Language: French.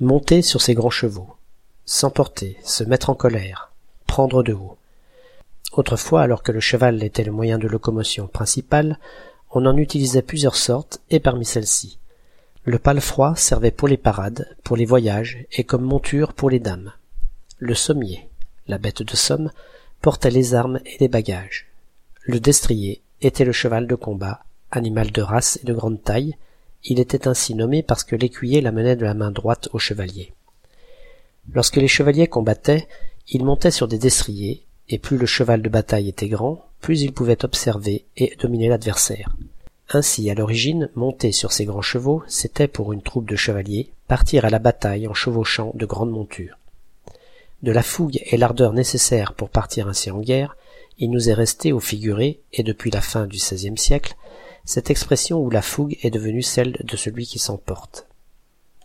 Monter sur ces grands chevaux, s'emporter, se mettre en colère, prendre de haut. Autrefois, alors que le cheval était le moyen de locomotion principal, on en utilisait plusieurs sortes, et parmi celles-ci. Le palefroid servait pour les parades, pour les voyages, et comme monture pour les dames. Le sommier, la bête de somme, portait les armes et les bagages. Le destrier était le cheval de combat, animal de race et de grande taille, il était ainsi nommé parce que l'écuyer l'amenait de la main droite au chevalier. Lorsque les chevaliers combattaient, ils montaient sur des destriers, et plus le cheval de bataille était grand, plus il pouvait observer et dominer l'adversaire. Ainsi, à l'origine, monter sur ces grands chevaux, c'était pour une troupe de chevaliers partir à la bataille en chevauchant de grandes montures. De la fougue et l'ardeur nécessaires pour partir ainsi en guerre, il nous est resté au figuré, et depuis la fin du XVIe siècle, cette expression où la fougue est devenue celle de celui qui s'emporte.